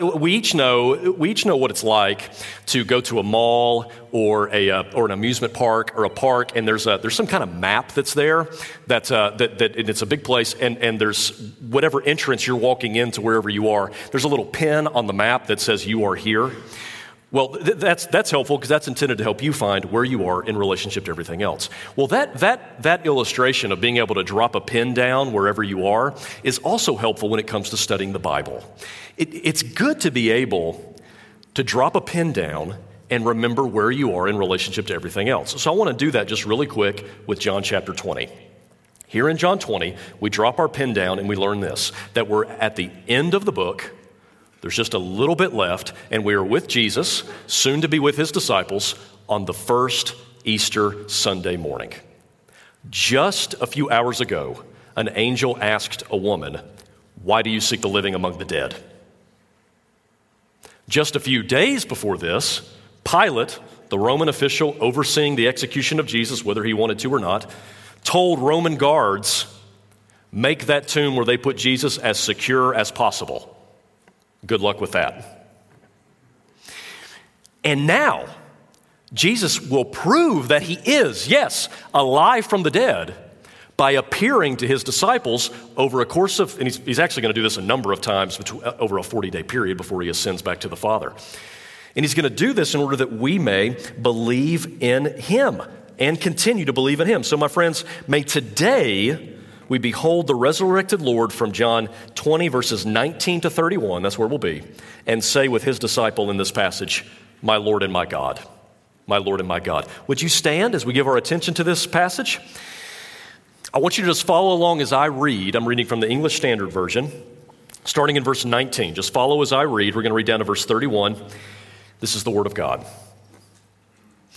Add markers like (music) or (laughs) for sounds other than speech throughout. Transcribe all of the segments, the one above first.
We each know we each know what it's like to go to a mall or a uh, or an amusement park or a park, and there's a there's some kind of map that's there that's uh, that that it's a big place, and and there's whatever entrance you're walking into wherever you are. There's a little pin on the map that says you are here. Well, th- that's, that's helpful because that's intended to help you find where you are in relationship to everything else. Well, that, that, that illustration of being able to drop a pin down wherever you are is also helpful when it comes to studying the Bible. It, it's good to be able to drop a pin down and remember where you are in relationship to everything else. So I want to do that just really quick with John chapter 20. Here in John 20, we drop our pin down and we learn this that we're at the end of the book there's just a little bit left, and we are with Jesus, soon to be with his disciples, on the first Easter Sunday morning. Just a few hours ago, an angel asked a woman, Why do you seek the living among the dead? Just a few days before this, Pilate, the Roman official overseeing the execution of Jesus, whether he wanted to or not, told Roman guards, Make that tomb where they put Jesus as secure as possible. Good luck with that. And now, Jesus will prove that he is, yes, alive from the dead by appearing to his disciples over a course of, and he's, he's actually going to do this a number of times between, uh, over a 40 day period before he ascends back to the Father. And he's going to do this in order that we may believe in him and continue to believe in him. So, my friends, may today we behold the resurrected Lord from John 20, verses 19 to 31, that's where we'll be, and say with his disciple in this passage, My Lord and my God. My Lord and my God. Would you stand as we give our attention to this passage? I want you to just follow along as I read. I'm reading from the English Standard Version, starting in verse 19. Just follow as I read. We're going to read down to verse 31. This is the Word of God.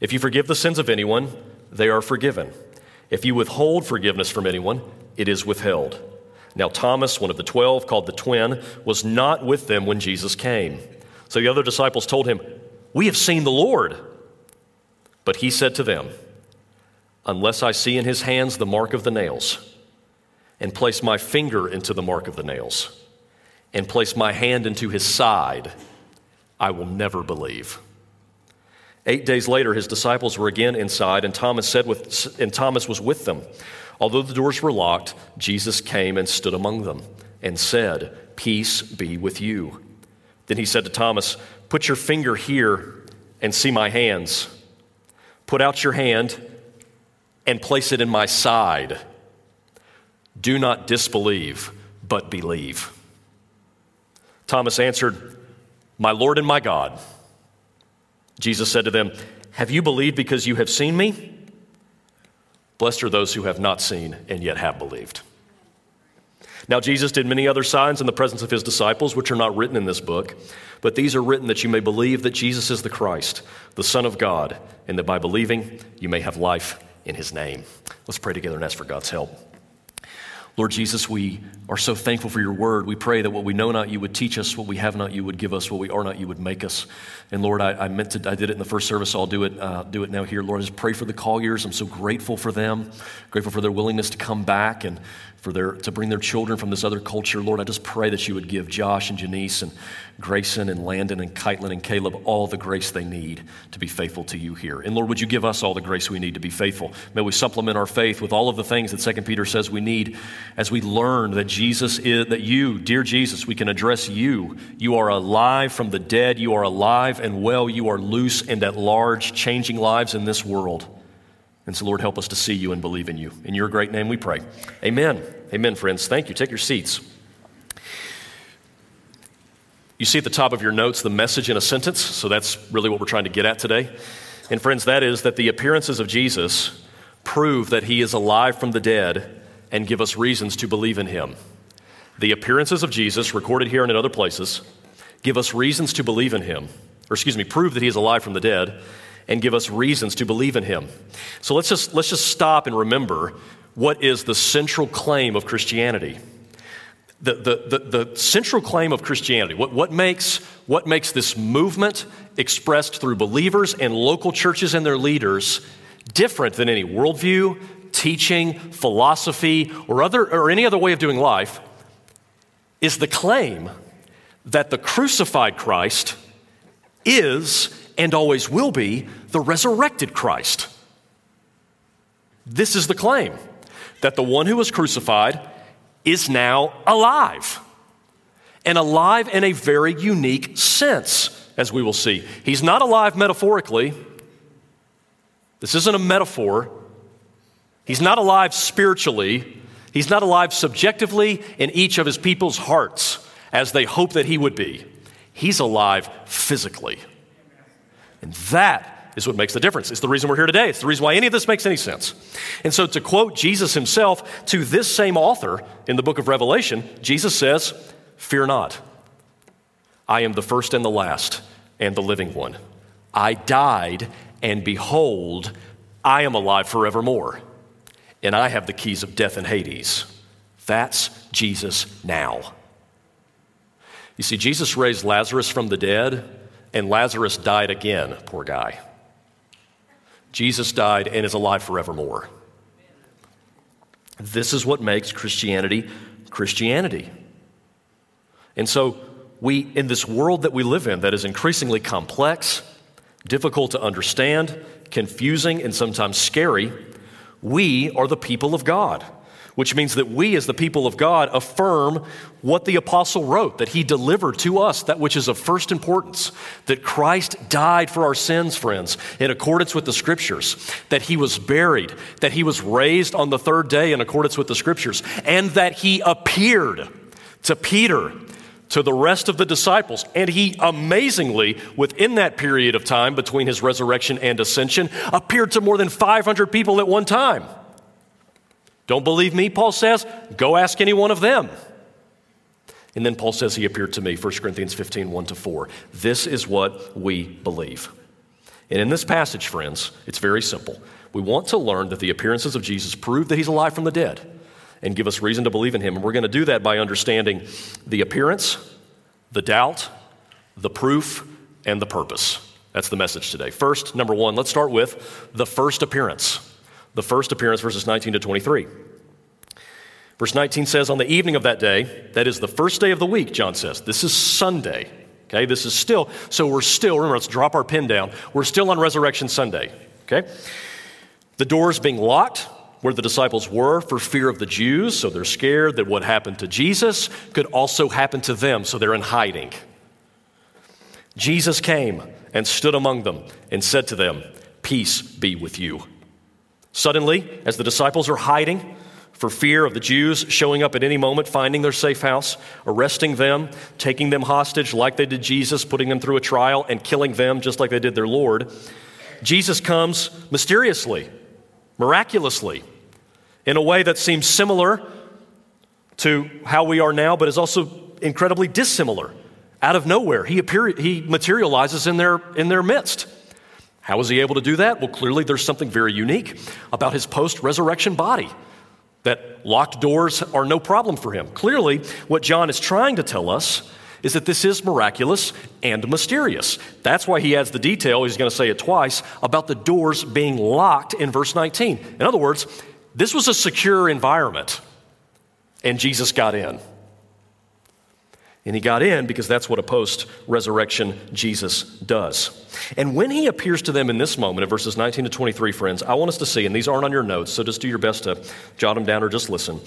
If you forgive the sins of anyone, they are forgiven. If you withhold forgiveness from anyone, it is withheld. Now, Thomas, one of the twelve, called the twin, was not with them when Jesus came. So the other disciples told him, We have seen the Lord. But he said to them, Unless I see in his hands the mark of the nails, and place my finger into the mark of the nails, and place my hand into his side, I will never believe. Eight days later, his disciples were again inside, and Thomas, said with, and Thomas was with them. Although the doors were locked, Jesus came and stood among them and said, Peace be with you. Then he said to Thomas, Put your finger here and see my hands. Put out your hand and place it in my side. Do not disbelieve, but believe. Thomas answered, My Lord and my God. Jesus said to them, Have you believed because you have seen me? Blessed are those who have not seen and yet have believed. Now, Jesus did many other signs in the presence of his disciples, which are not written in this book, but these are written that you may believe that Jesus is the Christ, the Son of God, and that by believing you may have life in his name. Let's pray together and ask for God's help. Lord Jesus, we are so thankful for your word. We pray that what we know not, you would teach us, what we have not, you would give us, what we are not, you would make us. And Lord, I, I meant to, I did it in the first service, so I'll do it, uh, do it now here. Lord, I just pray for the Colliers. I'm so grateful for them, grateful for their willingness to come back and for their, to bring their children from this other culture. Lord, I just pray that you would give Josh and Janice and Grayson and Landon and Kaitlin and Caleb all the grace they need to be faithful to you here. And Lord, would you give us all the grace we need to be faithful? May we supplement our faith with all of the things that 2 Peter says we need as we learn that Jesus is, that you, dear Jesus, we can address you. You are alive from the dead. You are alive and well. You are loose and at large, changing lives in this world. And so, Lord, help us to see you and believe in you. In your great name we pray. Amen. Amen, friends. Thank you. Take your seats. You see at the top of your notes the message in a sentence, so that's really what we're trying to get at today. And, friends, that is that the appearances of Jesus prove that he is alive from the dead and give us reasons to believe in him. The appearances of Jesus, recorded here and in other places, give us reasons to believe in him, or excuse me, prove that he is alive from the dead, and give us reasons to believe in him. So let's just, let's just stop and remember what is the central claim of Christianity. The, the, the, the, central claim of Christianity, what, what, makes, what makes this movement expressed through believers and local churches and their leaders different than any worldview, teaching, philosophy, or, other, or any other way of doing life, is the claim that the crucified Christ is and always will be the resurrected Christ. This is the claim that the one who was crucified is now alive. And alive in a very unique sense, as we will see. He's not alive metaphorically. This isn't a metaphor. He's not alive spiritually. He's not alive subjectively in each of his people's hearts as they hope that he would be. He's alive physically. And that is what makes the difference. It's the reason we're here today. It's the reason why any of this makes any sense. And so, to quote Jesus himself to this same author in the book of Revelation, Jesus says, Fear not. I am the first and the last and the living one. I died, and behold, I am alive forevermore. And I have the keys of death and Hades. That's Jesus now. You see, Jesus raised Lazarus from the dead, and Lazarus died again, poor guy. Jesus died and is alive forevermore. This is what makes Christianity Christianity. And so, we, in this world that we live in that is increasingly complex, difficult to understand, confusing, and sometimes scary, we are the people of God which means that we, as the people of God, affirm what the apostle wrote, that he delivered to us that which is of first importance, that Christ died for our sins, friends, in accordance with the scriptures, that he was buried, that he was raised on the third day in accordance with the scriptures, and that he appeared to Peter to the rest of the disciples. And he amazingly, within that period of time between his resurrection and ascension, appeared to more than 500 people at one time. Don't believe me, Paul says? Go ask any one of them. And then Paul says he appeared to me, 1 Corinthians 15, 1 to 4. This is what we believe. And in this passage, friends, it's very simple. We want to learn that the appearances of Jesus prove that he's alive from the dead and give us reason to believe in him. And we're going to do that by understanding the appearance, the doubt, the proof, and the purpose. That's the message today. First, number one, let's start with the first appearance the first appearance, verses 19 to 23. Verse 19 says, On the evening of that day, that is the first day of the week, John says, this is Sunday. Okay, this is still, so we're still, remember, let's drop our pen down. We're still on Resurrection Sunday. Okay? The doors being locked where the disciples were for fear of the Jews, so they're scared that what happened to Jesus could also happen to them, so they're in hiding. Jesus came and stood among them and said to them, Peace be with you. Suddenly, as the disciples are hiding for fear of the Jews showing up at any moment, finding their safe house, arresting them, taking them hostage like they did Jesus, putting them through a trial, and killing them just like they did their Lord, Jesus comes mysteriously, miraculously, in a way that seems similar to how we are now, but is also incredibly dissimilar. Out of nowhere, he, appear, he materializes in their, in their midst. How was he able to do that? Well, clearly there's something very unique about his post resurrection body that locked doors are no problem for him. Clearly, what John is trying to tell us is that this is miraculous and mysterious. That's why he adds the detail, he's going to say it twice, about the doors being locked in verse 19. In other words, this was a secure environment, and Jesus got in. And he got in because that's what a post resurrection Jesus does. And when he appears to them in this moment, in verses 19 to 23, friends, I want us to see, and these aren't on your notes, so just do your best to jot them down or just listen.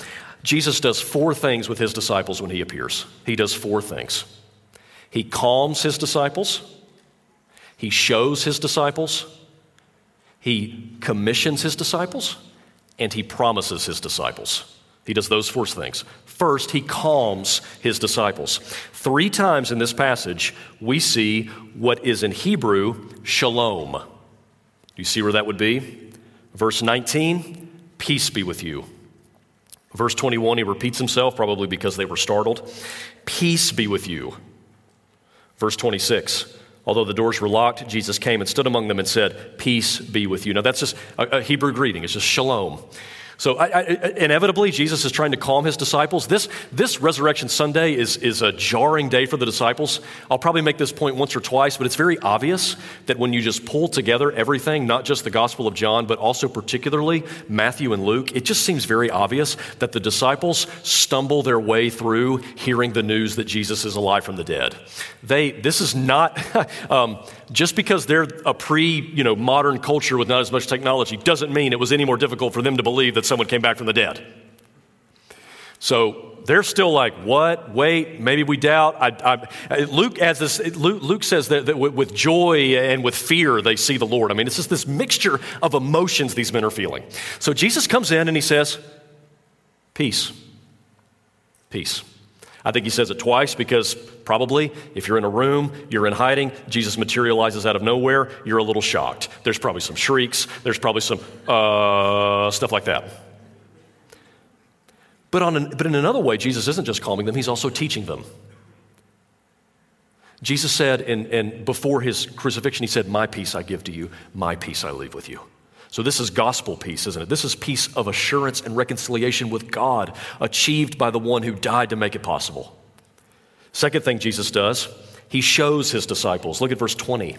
Jesus does four things with his disciples when he appears. He does four things. He calms his disciples, he shows his disciples, he commissions his disciples, and he promises his disciples. He does those four things. First, he calms his disciples. Three times in this passage, we see what is in Hebrew shalom. Do you see where that would be? Verse 19, peace be with you. Verse 21, he repeats himself, probably because they were startled. Peace be with you. Verse 26. Although the doors were locked, Jesus came and stood among them and said, Peace be with you. Now, that's just a, a Hebrew greeting, it's just shalom. So, I, I, inevitably, Jesus is trying to calm his disciples. This, this Resurrection Sunday is, is a jarring day for the disciples. I'll probably make this point once or twice, but it's very obvious that when you just pull together everything, not just the Gospel of John, but also particularly Matthew and Luke, it just seems very obvious that the disciples stumble their way through hearing the news that Jesus is alive from the dead. They, this is not, (laughs) um, just because they're a pre you know, modern culture with not as much technology doesn't mean it was any more difficult for them to believe that someone came back from the dead. So they're still like, what? Wait, maybe we doubt. I, I, Luke adds this. Luke, Luke says that, that, with joy and with fear they see the Lord. I mean, it's just this mixture of emotions these men are feeling. So Jesus comes in and he says, "Peace, peace." I think he says it twice because probably if you're in a room, you're in hiding, Jesus materializes out of nowhere, you're a little shocked. There's probably some shrieks, there's probably some uh, stuff like that. But, on an, but in another way, Jesus isn't just calming them, he's also teaching them. Jesus said, and, and before his crucifixion, he said, My peace I give to you, my peace I leave with you. So, this is gospel peace, isn't it? This is peace of assurance and reconciliation with God, achieved by the one who died to make it possible. Second thing Jesus does, he shows his disciples. Look at verse 20.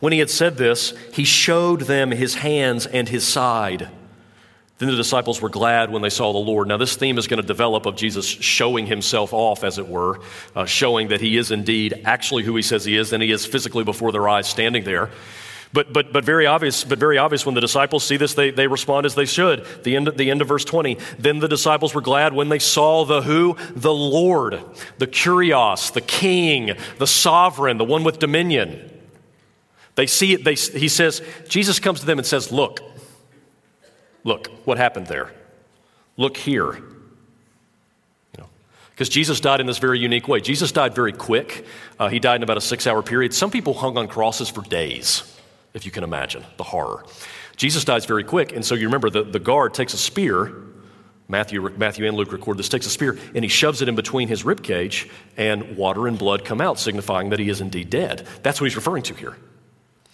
When he had said this, he showed them his hands and his side. Then the disciples were glad when they saw the Lord. Now, this theme is going to develop of Jesus showing himself off, as it were, uh, showing that he is indeed actually who he says he is, and he is physically before their eyes standing there. But, but, but very obvious, but very obvious when the disciples see this, they, they respond as they should. The end, the end of verse 20. Then the disciples were glad when they saw the who? The Lord, the Kurios, the King, the Sovereign, the one with dominion. They see it, they, he says, Jesus comes to them and says, Look, look, what happened there? Look here. Because Jesus died in this very unique way. Jesus died very quick. Uh, he died in about a six hour period. Some people hung on crosses for days if you can imagine the horror. Jesus dies very quick, and so you remember the, the guard takes a spear. Matthew, Matthew and Luke record this, takes a spear and he shoves it in between his rib cage, and water and blood come out, signifying that he is indeed dead. That's what he's referring to here.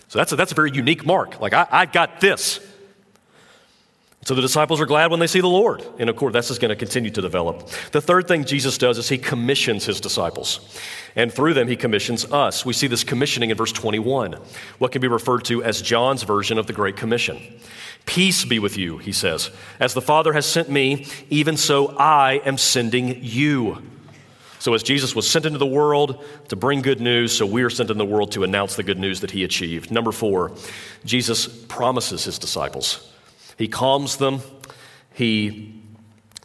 So that's a, that's a very unique mark. Like, I, I got this. So the disciples are glad when they see the Lord. And of course, this is going to continue to develop. The third thing Jesus does is he commissions his disciples. And through them, he commissions us. We see this commissioning in verse 21, what can be referred to as John's version of the Great Commission. Peace be with you, he says. As the Father has sent me, even so I am sending you. So, as Jesus was sent into the world to bring good news, so we are sent into the world to announce the good news that he achieved. Number four, Jesus promises his disciples. He calms them, he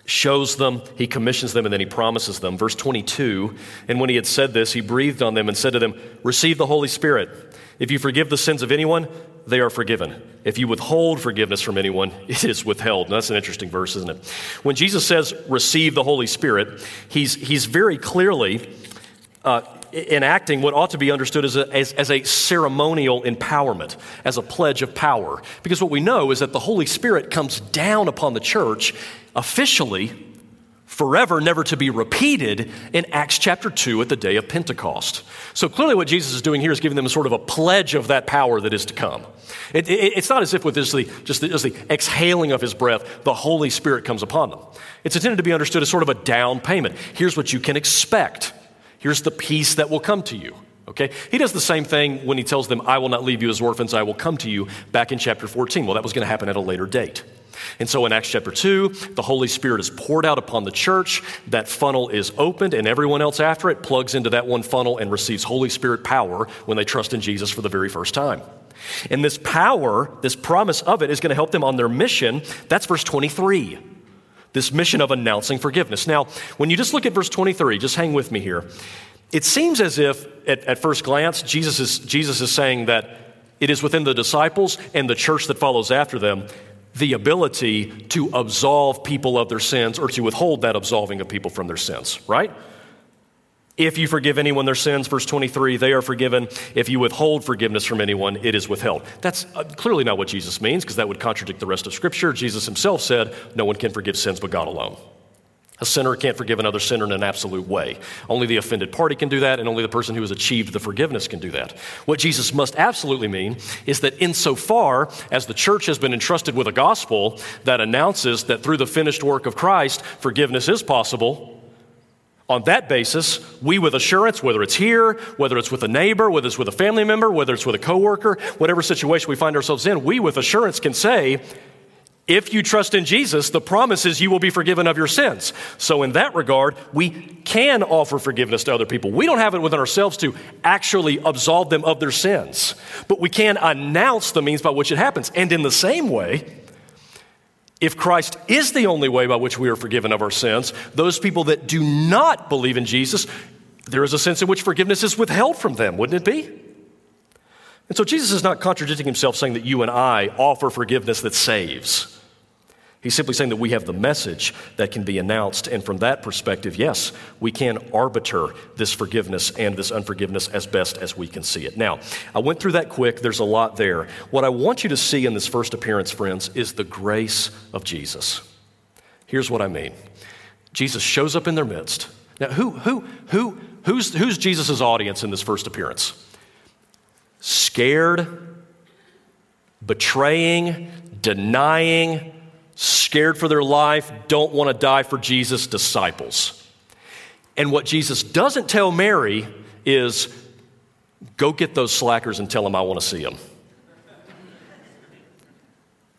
shows them, he commissions them, and then he promises them. Verse 22 And when he had said this, he breathed on them and said to them, Receive the Holy Spirit. If you forgive the sins of anyone, they are forgiven. If you withhold forgiveness from anyone, (laughs) it is withheld. And that's an interesting verse, isn't it? When Jesus says, receive the Holy Spirit, he's, he's very clearly uh, enacting what ought to be understood as a, as, as a ceremonial empowerment, as a pledge of power. Because what we know is that the Holy Spirit comes down upon the church officially forever, never to be repeated in Acts chapter 2 at the day of Pentecost. So clearly, what Jesus is doing here is giving them sort of a pledge of that power that is to come. It, it, it's not as if with this, the, just, the, just the exhaling of his breath, the Holy Spirit comes upon them. It's intended to be understood as sort of a down payment. Here's what you can expect Here's the peace that will come to you. Okay? He does the same thing when he tells them, I will not leave you as orphans, I will come to you, back in chapter 14. Well, that was going to happen at a later date. And so in Acts chapter 2, the Holy Spirit is poured out upon the church. That funnel is opened, and everyone else after it plugs into that one funnel and receives Holy Spirit power when they trust in Jesus for the very first time. And this power, this promise of it, is going to help them on their mission. That's verse 23 this mission of announcing forgiveness. Now, when you just look at verse 23, just hang with me here. It seems as if, at, at first glance, Jesus is, Jesus is saying that it is within the disciples and the church that follows after them the ability to absolve people of their sins or to withhold that absolving of people from their sins, right? If you forgive anyone their sins, verse 23, they are forgiven. If you withhold forgiveness from anyone, it is withheld. That's uh, clearly not what Jesus means because that would contradict the rest of Scripture. Jesus himself said, No one can forgive sins but God alone. A sinner can't forgive another sinner in an absolute way. Only the offended party can do that, and only the person who has achieved the forgiveness can do that. What Jesus must absolutely mean is that insofar as the church has been entrusted with a gospel that announces that through the finished work of Christ, forgiveness is possible, on that basis, we with assurance, whether it's here, whether it's with a neighbor, whether it's with a family member, whether it's with a coworker, whatever situation we find ourselves in, we with assurance can say, if you trust in Jesus, the promise is you will be forgiven of your sins. So, in that regard, we can offer forgiveness to other people. We don't have it within ourselves to actually absolve them of their sins, but we can announce the means by which it happens. And in the same way, if Christ is the only way by which we are forgiven of our sins, those people that do not believe in Jesus, there is a sense in which forgiveness is withheld from them, wouldn't it be? And so Jesus is not contradicting himself saying that you and I offer forgiveness that saves. He's simply saying that we have the message that can be announced. And from that perspective, yes, we can arbiter this forgiveness and this unforgiveness as best as we can see it. Now, I went through that quick. There's a lot there. What I want you to see in this first appearance, friends, is the grace of Jesus. Here's what I mean Jesus shows up in their midst. Now, who, who, who, who's, who's Jesus' audience in this first appearance? Scared, betraying, denying, scared for their life, don't want to die for Jesus disciples. And what Jesus doesn't tell Mary is go get those slackers and tell them I want to see them.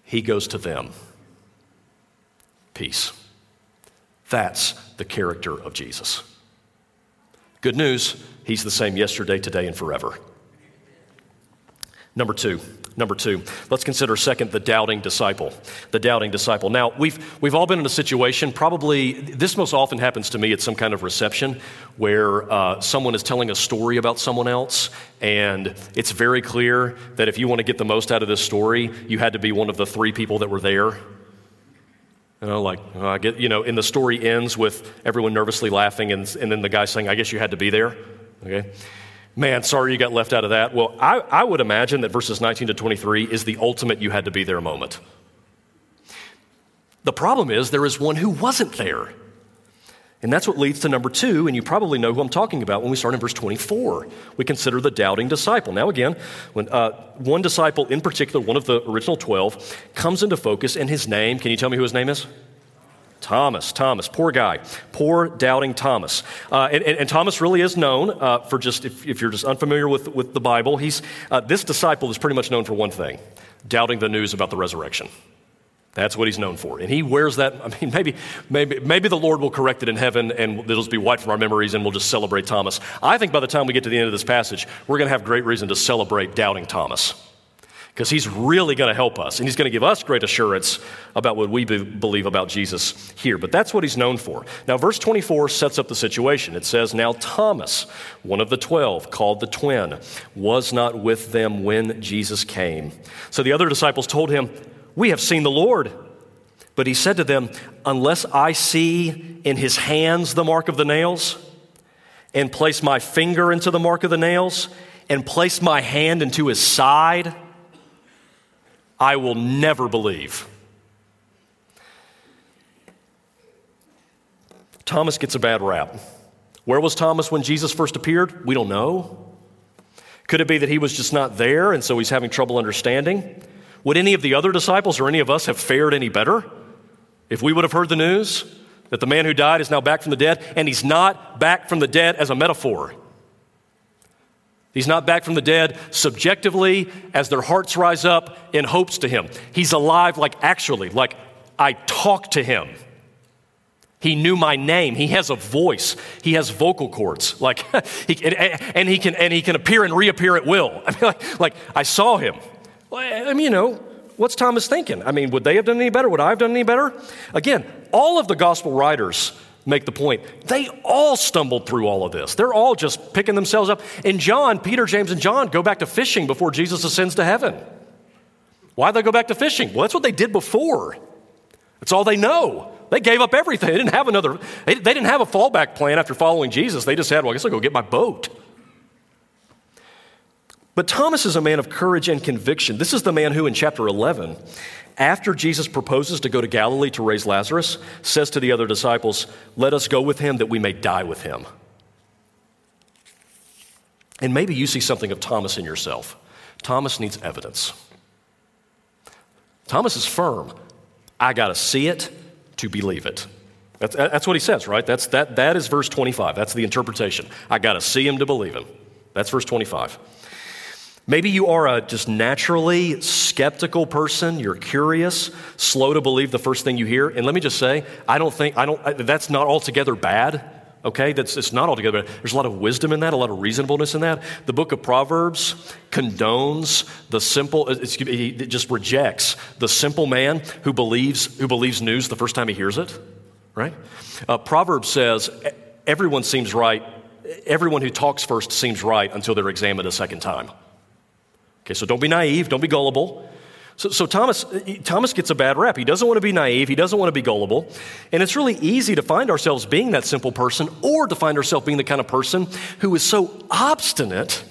He goes to them. Peace. That's the character of Jesus. Good news, he's the same yesterday, today, and forever. Number two, Number two, let's consider second the doubting disciple. The doubting disciple. Now, we've, we've all been in a situation, probably, this most often happens to me at some kind of reception where uh, someone is telling a story about someone else, and it's very clear that if you want to get the most out of this story, you had to be one of the three people that were there. You know, like, uh, I get, you know, and the story ends with everyone nervously laughing, and, and then the guy saying, I guess you had to be there. Okay? Man, sorry you got left out of that. Well, I, I would imagine that verses 19 to 23 is the ultimate you had to be there moment. The problem is there is one who wasn't there. And that's what leads to number two, and you probably know who I'm talking about when we start in verse 24. We consider the doubting disciple. Now, again, when uh, one disciple in particular, one of the original 12, comes into focus, and his name, can you tell me who his name is? Thomas, Thomas, poor guy, poor doubting Thomas. Uh, and, and, and, Thomas really is known uh, for just, if, if, you're just unfamiliar with, with the Bible, he's, uh, this disciple is pretty much known for one thing doubting the news about the resurrection. That's what he's known for. And he wears that. (laughs) I mean, maybe, maybe, maybe the Lord will correct it in heaven and it'll just be wiped from our memories and we'll just celebrate Thomas. I think by the time we get to the end of this passage, we're going to have great reason to celebrate doubting Thomas because he's really going to help us and he's going to give us great assurance about what we be- believe about Jesus here. But that's what he's known for. Now, verse 24 sets up the situation. It says, Now Thomas, one of the twelve, called the twin, was not with them when Jesus came. So the other disciples told him, We have seen the Lord. But he said to them, Unless I see in his hands the mark of the nails, and place my finger into the mark of the nails, and place my hand into his side, I will never believe. Thomas gets a bad rap. Where was Thomas when Jesus first appeared? We don't know. Could it be that he was just not there and so he's having trouble understanding? Would any of the other disciples or any of us have fared any better if we would have heard the news that the man who died is now back from the dead and he's not back from the dead as a metaphor? He's not back from the dead subjectively as their hearts rise up in hopes to him. He's alive, like actually, like I talk to him. He knew my name. He has a voice. He has vocal cords. Like, (laughs) he, and, and, he can and he can appear and reappear at will. (laughs) I mean, like, like I saw him. I mean, you know, what's Thomas thinking? I mean, would they have done any better? Would I have done any better? Again, all of the gospel writers make the point. They all stumbled through all of this. They're all just picking themselves up. And John, Peter, James, and John go back to fishing before Jesus ascends to heaven. Why they go back to fishing? Well, that's what they did before. That's all they know. They gave up everything. They didn't have another, they, they didn't have a fallback plan after following Jesus. They just had, well, I guess I'll go get my boat. But Thomas is a man of courage and conviction. This is the man who, in chapter 11, after Jesus proposes to go to Galilee to raise Lazarus, says to the other disciples, Let us go with him that we may die with him. And maybe you see something of Thomas in yourself. Thomas needs evidence. Thomas is firm. I got to see it to believe it. That's, that's what he says, right? That's, that, that is verse 25. That's the interpretation. I got to see him to believe him. That's verse 25. Maybe you are a just naturally skeptical person. You're curious, slow to believe the first thing you hear. And let me just say, I don't think, I don't, that's not altogether bad. Okay, that's it's not altogether bad. There's a lot of wisdom in that, a lot of reasonableness in that. The book of Proverbs condones the simple. It just rejects the simple man who believes who believes news the first time he hears it. Right? Uh, Proverbs says everyone seems right. Everyone who talks first seems right until they're examined a second time. Okay, so don't be naive, don't be gullible. So, so, Thomas, Thomas gets a bad rap. He doesn't want to be naive. He doesn't want to be gullible. And it's really easy to find ourselves being that simple person or to find ourselves being the kind of person who is so obstinate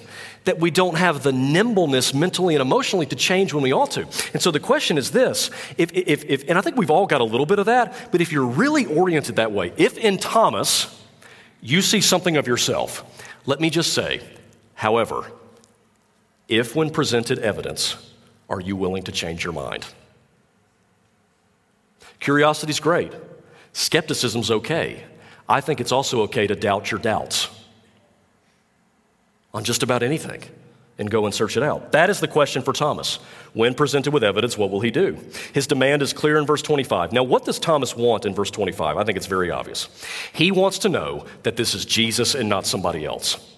that we don't have the nimbleness mentally and emotionally to change when we ought to. And so the question is this if, if, if, and I think we've all got a little bit of that, but if you're really oriented that way, if in Thomas you see something of yourself, let me just say, however, if when presented evidence, are you willing to change your mind? Curiosity's great. Skepticism's okay. I think it's also okay to doubt your doubts on just about anything and go and search it out. That is the question for Thomas. When presented with evidence, what will he do? His demand is clear in verse 25. Now, what does Thomas want in verse 25? I think it's very obvious. He wants to know that this is Jesus and not somebody else.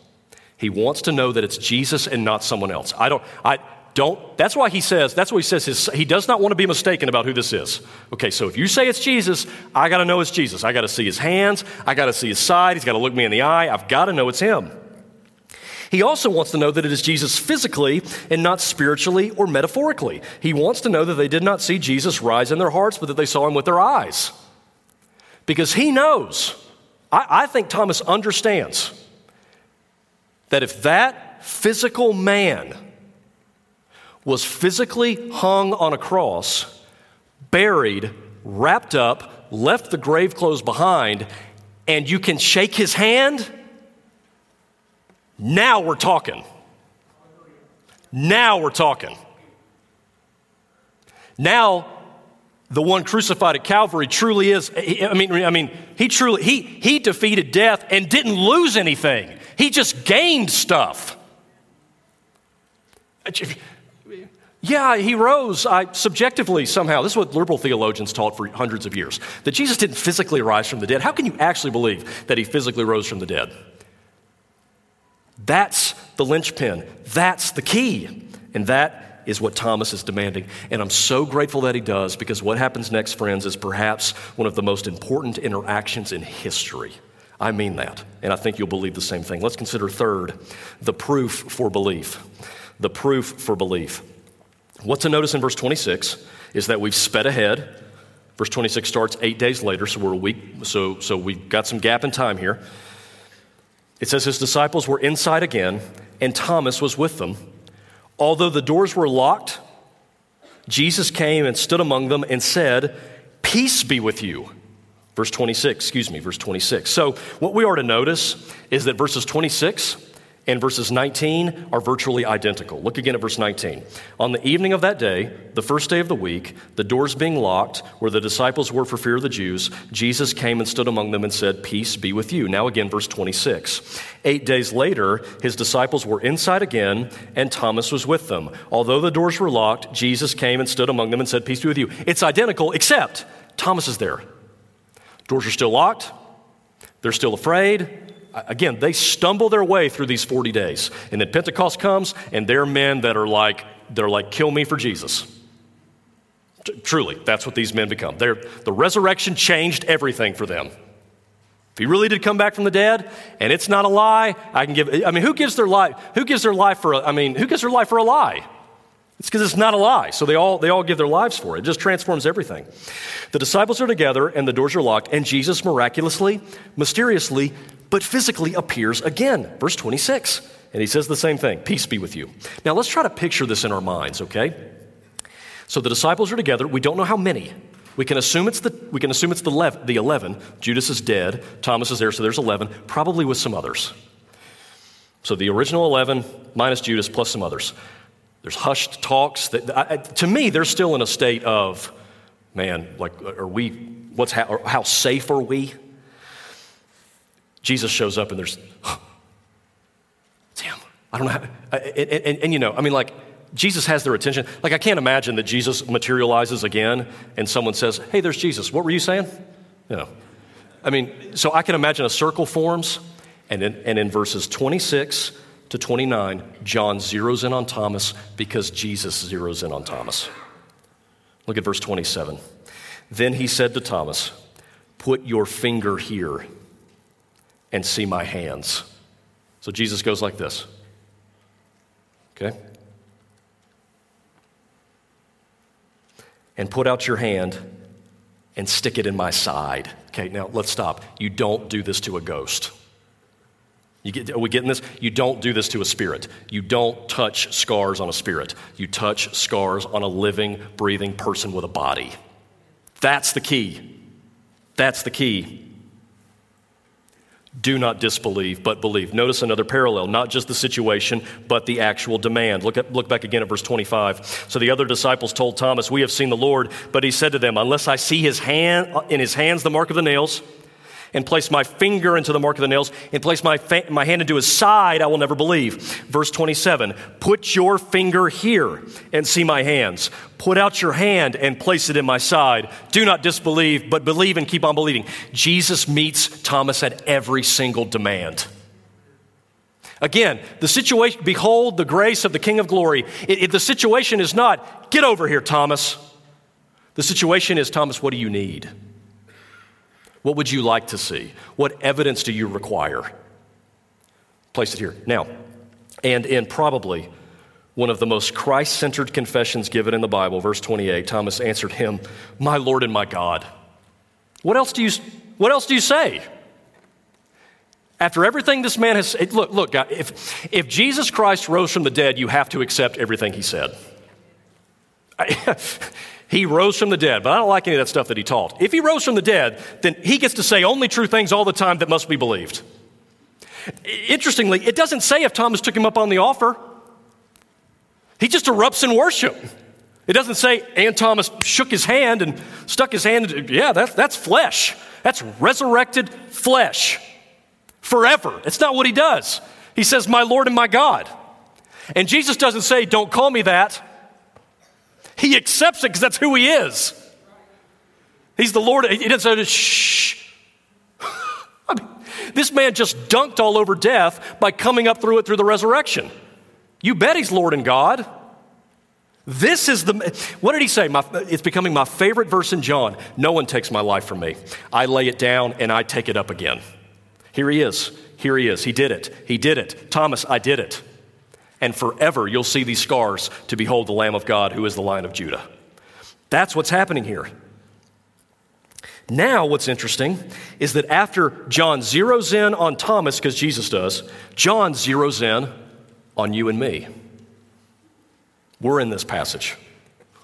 He wants to know that it's Jesus and not someone else. I don't, I don't, that's why he says, that's what he says, his, he does not want to be mistaken about who this is. Okay, so if you say it's Jesus, I got to know it's Jesus. I got to see his hands, I got to see his side, he's got to look me in the eye, I've got to know it's him. He also wants to know that it is Jesus physically and not spiritually or metaphorically. He wants to know that they did not see Jesus rise in their hearts, but that they saw him with their eyes. Because he knows, I, I think Thomas understands that if that physical man was physically hung on a cross, buried, wrapped up, left the grave clothes behind, and you can shake his hand, now we're talking. Now we're talking. Now, the one crucified at Calvary truly is, I mean, I mean, he truly, he, he defeated death and didn't lose anything. He just gained stuff. Yeah, he rose I, subjectively somehow. This is what liberal theologians taught for hundreds of years that Jesus didn't physically rise from the dead. How can you actually believe that he physically rose from the dead? That's the linchpin. That's the key. And that is what Thomas is demanding. And I'm so grateful that he does because what happens next, friends, is perhaps one of the most important interactions in history. I mean that, and I think you'll believe the same thing. Let's consider third, the proof for belief. The proof for belief. What to notice in verse 26 is that we've sped ahead. Verse 26 starts eight days later, so we're a week, so, so we've got some gap in time here. It says his disciples were inside again, and Thomas was with them. Although the doors were locked, Jesus came and stood among them and said, Peace be with you. Verse 26, excuse me, verse 26. So, what we are to notice is that verses 26 and verses 19 are virtually identical. Look again at verse 19. On the evening of that day, the first day of the week, the doors being locked, where the disciples were for fear of the Jews, Jesus came and stood among them and said, Peace be with you. Now, again, verse 26. Eight days later, his disciples were inside again, and Thomas was with them. Although the doors were locked, Jesus came and stood among them and said, Peace be with you. It's identical, except Thomas is there. Doors are still locked. They're still afraid. Again, they stumble their way through these 40 days. And then Pentecost comes, and they're men that are like, they're like, kill me for Jesus. T- truly, that's what these men become. They're, the resurrection changed everything for them. If he really did come back from the dead, and it's not a lie, I can give. I mean, who gives their life? Who gives their life for? A, I mean, who gives their life for a lie? It's because it's not a lie. So they all, they all give their lives for it. It just transforms everything. The disciples are together and the doors are locked, and Jesus miraculously, mysteriously, but physically appears again. Verse 26. And he says the same thing Peace be with you. Now let's try to picture this in our minds, okay? So the disciples are together. We don't know how many. We can assume it's the, we can assume it's the, the 11. Judas is dead. Thomas is there, so there's 11, probably with some others. So the original 11 minus Judas plus some others. There's hushed talks. That, I, to me, they're still in a state of, man, like, are we, what's, how, how safe are we? Jesus shows up and there's, damn, I don't know. How, and, and, and, you know, I mean, like, Jesus has their attention. Like, I can't imagine that Jesus materializes again and someone says, Hey, there's Jesus. What were you saying? You know. I mean, so I can imagine a circle forms, and in, and in verses 26 to 29, John zeroes in on Thomas because Jesus zeroes in on Thomas. Look at verse 27. Then he said to Thomas, Put your finger here and see my hands. So Jesus goes like this. Okay? and put out your hand and stick it in my side. Okay, now let's stop. You don't do this to a ghost. You get, are we getting this? You don't do this to a spirit. You don't touch scars on a spirit. You touch scars on a living, breathing person with a body. That's the key. That's the key do not disbelieve, but believe. Notice another parallel, not just the situation, but the actual demand. Look, at, look back again at verse 25. So the other disciples told Thomas, We have seen the Lord, but he said to them, Unless I see his hand, in his hands the mark of the nails, and place my finger into the mark of the nails and place my, fa- my hand into his side, I will never believe. Verse 27 Put your finger here and see my hands. Put out your hand and place it in my side. Do not disbelieve, but believe and keep on believing. Jesus meets Thomas at every single demand. Again, the situation, behold the grace of the King of glory. It, it, the situation is not, get over here, Thomas. The situation is, Thomas, what do you need? What would you like to see? What evidence do you require? Place it here. Now, and in probably one of the most Christ centered confessions given in the Bible, verse 28, Thomas answered him, My Lord and my God. What else do you, what else do you say? After everything this man has said, look, look, if, if Jesus Christ rose from the dead, you have to accept everything he said. (laughs) He rose from the dead, but I don't like any of that stuff that he taught. If he rose from the dead, then he gets to say only true things all the time that must be believed. Interestingly, it doesn't say if Thomas took him up on the offer. He just erupts in worship. It doesn't say, and Thomas shook his hand and stuck his hand. Yeah, that's flesh. That's resurrected flesh forever. It's not what he does. He says, My Lord and my God. And Jesus doesn't say, Don't call me that. He accepts it because that's who he is. He's the Lord. He doesn't say, shh. (laughs) I mean, this man just dunked all over death by coming up through it through the resurrection. You bet he's Lord and God. This is the, what did he say? My, it's becoming my favorite verse in John. No one takes my life from me. I lay it down and I take it up again. Here he is. Here he is. He did it. He did it. Thomas, I did it and forever you'll see these scars to behold the Lamb of God who is the Lion of Judah. That's what's happening here. Now, what's interesting is that after John zeroes in on Thomas, because Jesus does, John zeroes in on you and me. We're in this passage.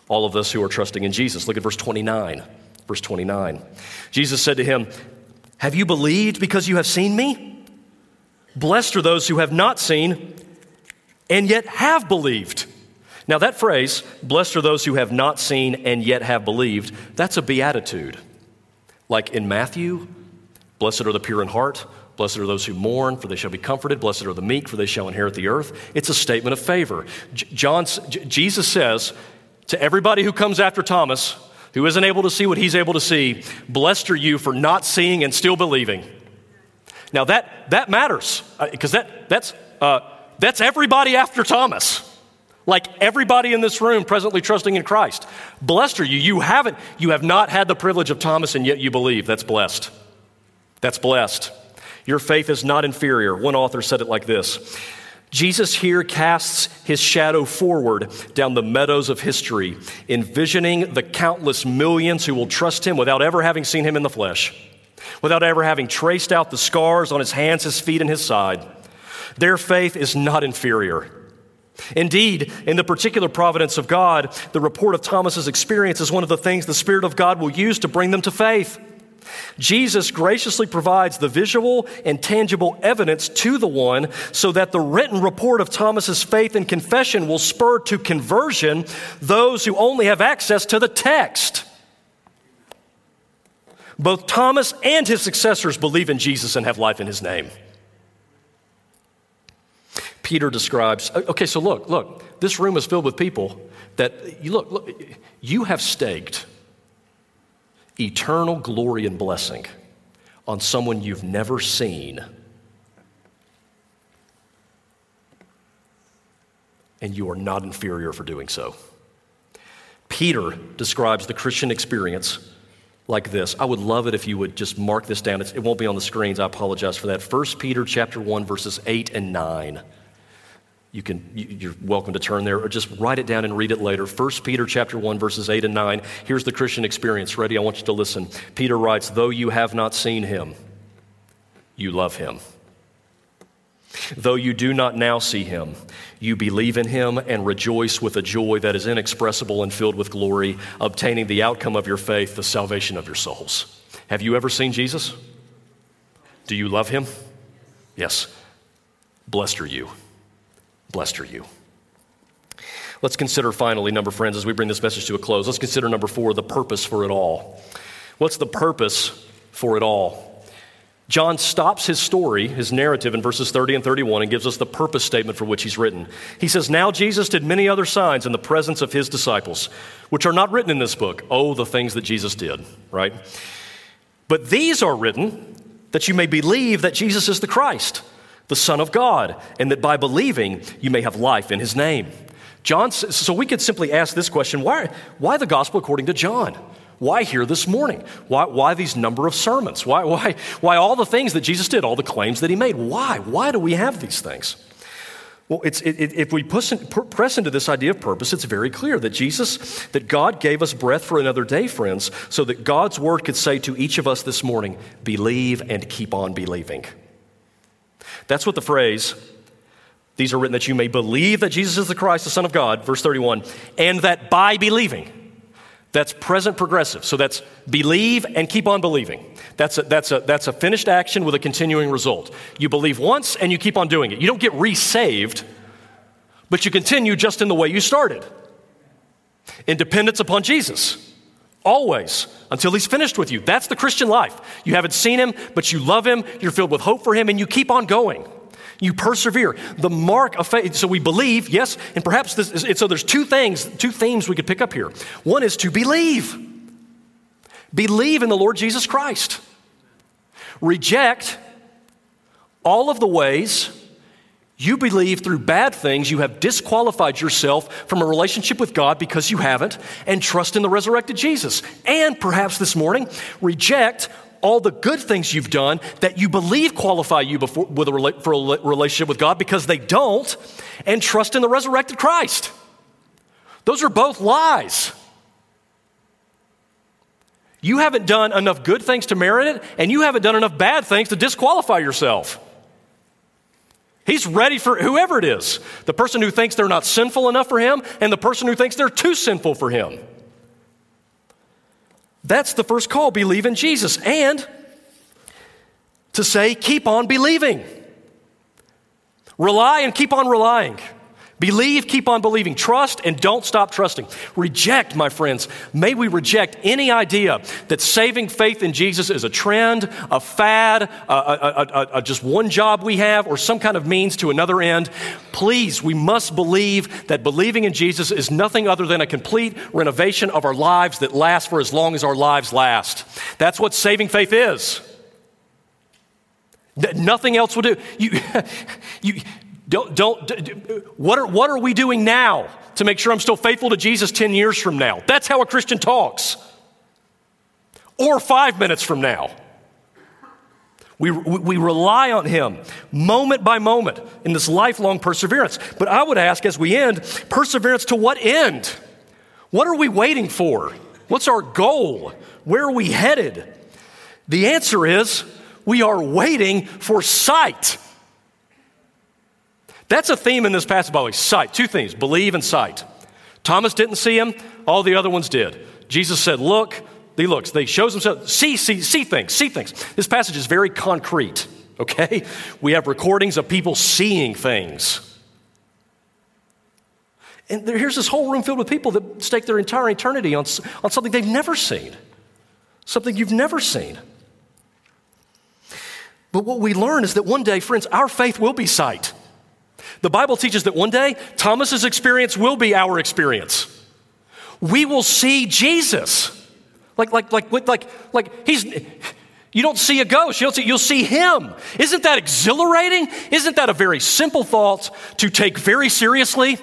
All of us who are trusting in Jesus. Look at verse 29. Verse 29. Jesus said to him, Have you believed because you have seen me? Blessed are those who have not seen and yet have believed. Now, that phrase, blessed are those who have not seen and yet have believed, that's a beatitude. Like in Matthew, blessed are the pure in heart, blessed are those who mourn, for they shall be comforted, blessed are the meek, for they shall inherit the earth. It's a statement of favor. John, Jesus says to everybody who comes after Thomas, who isn't able to see what he's able to see, blessed are you for not seeing and still believing. Now, that, that matters, because uh, that, that's. Uh, that's everybody after Thomas. Like everybody in this room presently trusting in Christ. Blessed are you. You haven't, you have not had the privilege of Thomas and yet you believe. That's blessed. That's blessed. Your faith is not inferior. One author said it like this Jesus here casts his shadow forward down the meadows of history, envisioning the countless millions who will trust him without ever having seen him in the flesh, without ever having traced out the scars on his hands, his feet, and his side. Their faith is not inferior. Indeed, in the particular providence of God, the report of Thomas's experience is one of the things the Spirit of God will use to bring them to faith. Jesus graciously provides the visual and tangible evidence to the one so that the written report of Thomas's faith and confession will spur to conversion those who only have access to the text. Both Thomas and his successors believe in Jesus and have life in his name. Peter describes okay, so look, look, this room is filled with people that, you look, look, you have staked eternal glory and blessing on someone you've never seen. And you are not inferior for doing so. Peter describes the Christian experience like this. I would love it if you would just mark this down. It's, it won't be on the screens. I apologize for that. 1 Peter chapter 1 verses 8 and 9 you can you're welcome to turn there or just write it down and read it later. 1 peter chapter 1 verses 8 and 9 here's the christian experience. Ready? I want you to listen. Peter writes though you have not seen him you love him. Though you do not now see him you believe in him and rejoice with a joy that is inexpressible and filled with glory obtaining the outcome of your faith the salvation of your souls. Have you ever seen jesus? Do you love him? Yes. Blessed are you Blessed are you. Let's consider finally, number friends, as we bring this message to a close, let's consider number four, the purpose for it all. What's the purpose for it all? John stops his story, his narrative in verses 30 and 31, and gives us the purpose statement for which he's written. He says, Now Jesus did many other signs in the presence of his disciples, which are not written in this book. Oh, the things that Jesus did, right? But these are written that you may believe that Jesus is the Christ the Son of God, and that by believing you may have life in his name. John, so we could simply ask this question why, why the gospel according to John? Why here this morning? Why, why these number of sermons? Why, why, why all the things that Jesus did, all the claims that he made? Why? Why do we have these things? Well, it, it, if we push, press into this idea of purpose, it's very clear that Jesus, that God gave us breath for another day, friends, so that God's word could say to each of us this morning, believe and keep on believing. That's what the phrase, these are written that you may believe that Jesus is the Christ, the Son of God, verse 31, and that by believing, that's present progressive. So that's believe and keep on believing. That's a, that's, a, that's a finished action with a continuing result. You believe once and you keep on doing it. You don't get resaved, but you continue just in the way you started. In dependence upon Jesus. Always, until he's finished with you. That's the Christian life. You haven't seen him, but you love him, you're filled with hope for him, and you keep on going. You persevere. The mark of faith. So we believe, yes, and perhaps this is, so there's two things, two themes we could pick up here. One is to believe. Believe in the Lord Jesus Christ. Reject all of the ways you believe through bad things you have disqualified yourself from a relationship with God because you haven't, and trust in the resurrected Jesus. And perhaps this morning, reject all the good things you've done that you believe qualify you before, a, for a relationship with God because they don't, and trust in the resurrected Christ. Those are both lies. You haven't done enough good things to merit it, and you haven't done enough bad things to disqualify yourself. He's ready for whoever it is the person who thinks they're not sinful enough for him, and the person who thinks they're too sinful for him. That's the first call believe in Jesus. And to say, keep on believing. Rely and keep on relying. Believe, keep on believing. Trust, and don't stop trusting. Reject, my friends. May we reject any idea that saving faith in Jesus is a trend, a fad, a, a, a, just one job we have, or some kind of means to another end. Please, we must believe that believing in Jesus is nothing other than a complete renovation of our lives that lasts for as long as our lives last. That's what saving faith is. Nothing else will do. You, (laughs) you, don't, don't, what, are, what are we doing now to make sure I'm still faithful to Jesus 10 years from now? That's how a Christian talks. Or five minutes from now. We, we, we rely on Him moment by moment in this lifelong perseverance. But I would ask as we end, perseverance to what end? What are we waiting for? What's our goal? Where are we headed? The answer is we are waiting for sight. That's a theme in this passage, by the way. Sight. Two things believe and sight. Thomas didn't see him, all the other ones did. Jesus said, Look, he looks, they shows himself, see, see, see things, see things. This passage is very concrete, okay? We have recordings of people seeing things. And there, here's this whole room filled with people that stake their entire eternity on, on something they've never seen, something you've never seen. But what we learn is that one day, friends, our faith will be sight. The Bible teaches that one day, Thomas's experience will be our experience. We will see Jesus. Like, like, like, like, like he's, you don't see a ghost, you'll see, you'll see him. Isn't that exhilarating? Isn't that a very simple thought to take very seriously?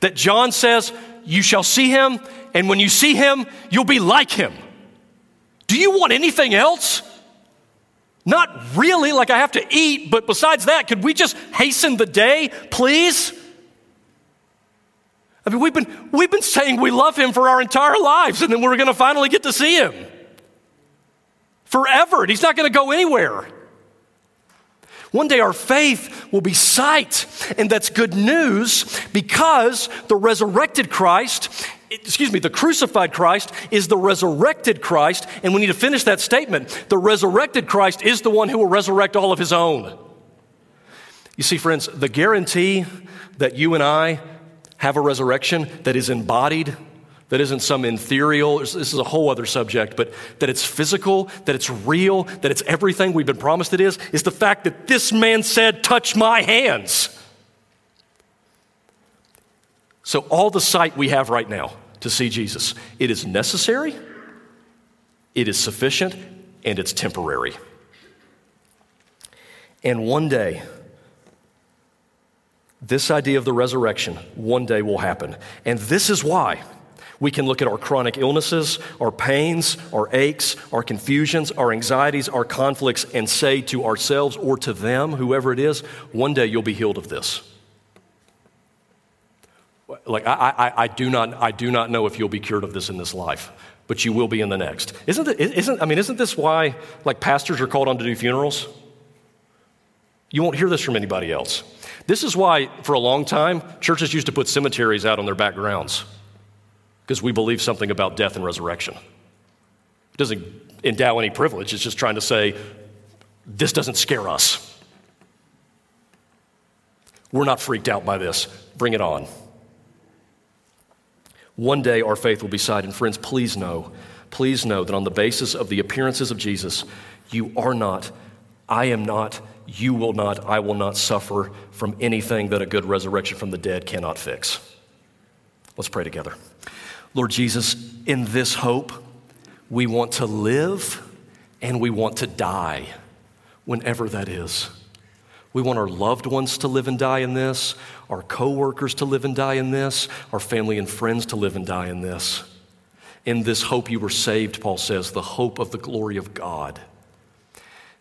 That John says, You shall see him, and when you see him, you'll be like him. Do you want anything else? Not really, like I have to eat, but besides that, could we just hasten the day, please? I mean, we've been, we've been saying we love him for our entire lives, and then we're going to finally get to see him forever, and he's not going to go anywhere. One day our faith will be sight, and that's good news because the resurrected Christ, excuse me, the crucified Christ is the resurrected Christ, and we need to finish that statement. The resurrected Christ is the one who will resurrect all of his own. You see, friends, the guarantee that you and I have a resurrection that is embodied that isn't some ethereal, this is a whole other subject, but that it's physical, that it's real, that it's everything we've been promised it is, is the fact that this man said, Touch my hands. So, all the sight we have right now to see Jesus, it is necessary, it is sufficient, and it's temporary. And one day, this idea of the resurrection one day will happen. And this is why we can look at our chronic illnesses, our pains, our aches, our confusions, our anxieties, our conflicts, and say to ourselves or to them, whoever it is, one day you'll be healed of this. Like, I, I, I, do not, I do not know if you'll be cured of this in this life, but you will be in the next. Isn't, it, isn't, I mean, isn't this why, like, pastors are called on to do funerals? You won't hear this from anybody else. This is why, for a long time, churches used to put cemeteries out on their backgrounds because we believe something about death and resurrection. It doesn't endow any privilege, it's just trying to say, this doesn't scare us. We're not freaked out by this. Bring it on. One day our faith will be sight. And friends, please know, please know that on the basis of the appearances of Jesus, you are not, I am not, you will not, I will not suffer from anything that a good resurrection from the dead cannot fix. Let's pray together. Lord Jesus, in this hope, we want to live and we want to die whenever that is. We want our loved ones to live and die in this, our coworkers to live and die in this, our family and friends to live and die in this. In this hope you were saved, Paul says, the hope of the glory of God.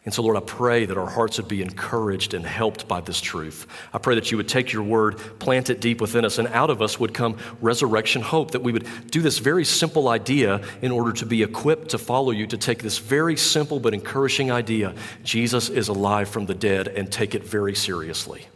And so, Lord, I pray that our hearts would be encouraged and helped by this truth. I pray that you would take your word, plant it deep within us, and out of us would come resurrection hope, that we would do this very simple idea in order to be equipped to follow you, to take this very simple but encouraging idea Jesus is alive from the dead and take it very seriously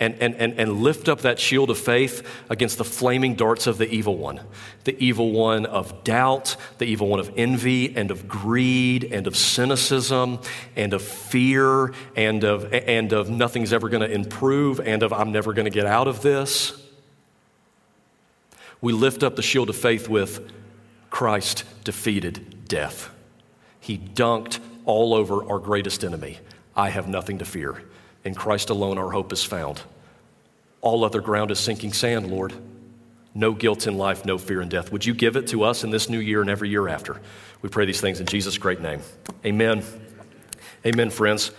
and, and, and, and lift up that shield of faith against the flaming darts of the evil one the evil one of doubt, the evil one of envy and of greed and of cynicism and of fear and of, and of nothing's ever going to improve and of I'm never going to get out of this. We lift up the shield of faith with Christ defeated death. He dunked all over our greatest enemy. I have nothing to fear. In Christ alone, our hope is found. All other ground is sinking sand, Lord. No guilt in life, no fear in death. Would you give it to us in this new year and every year after? We pray these things in Jesus' great name. Amen. Amen, friends.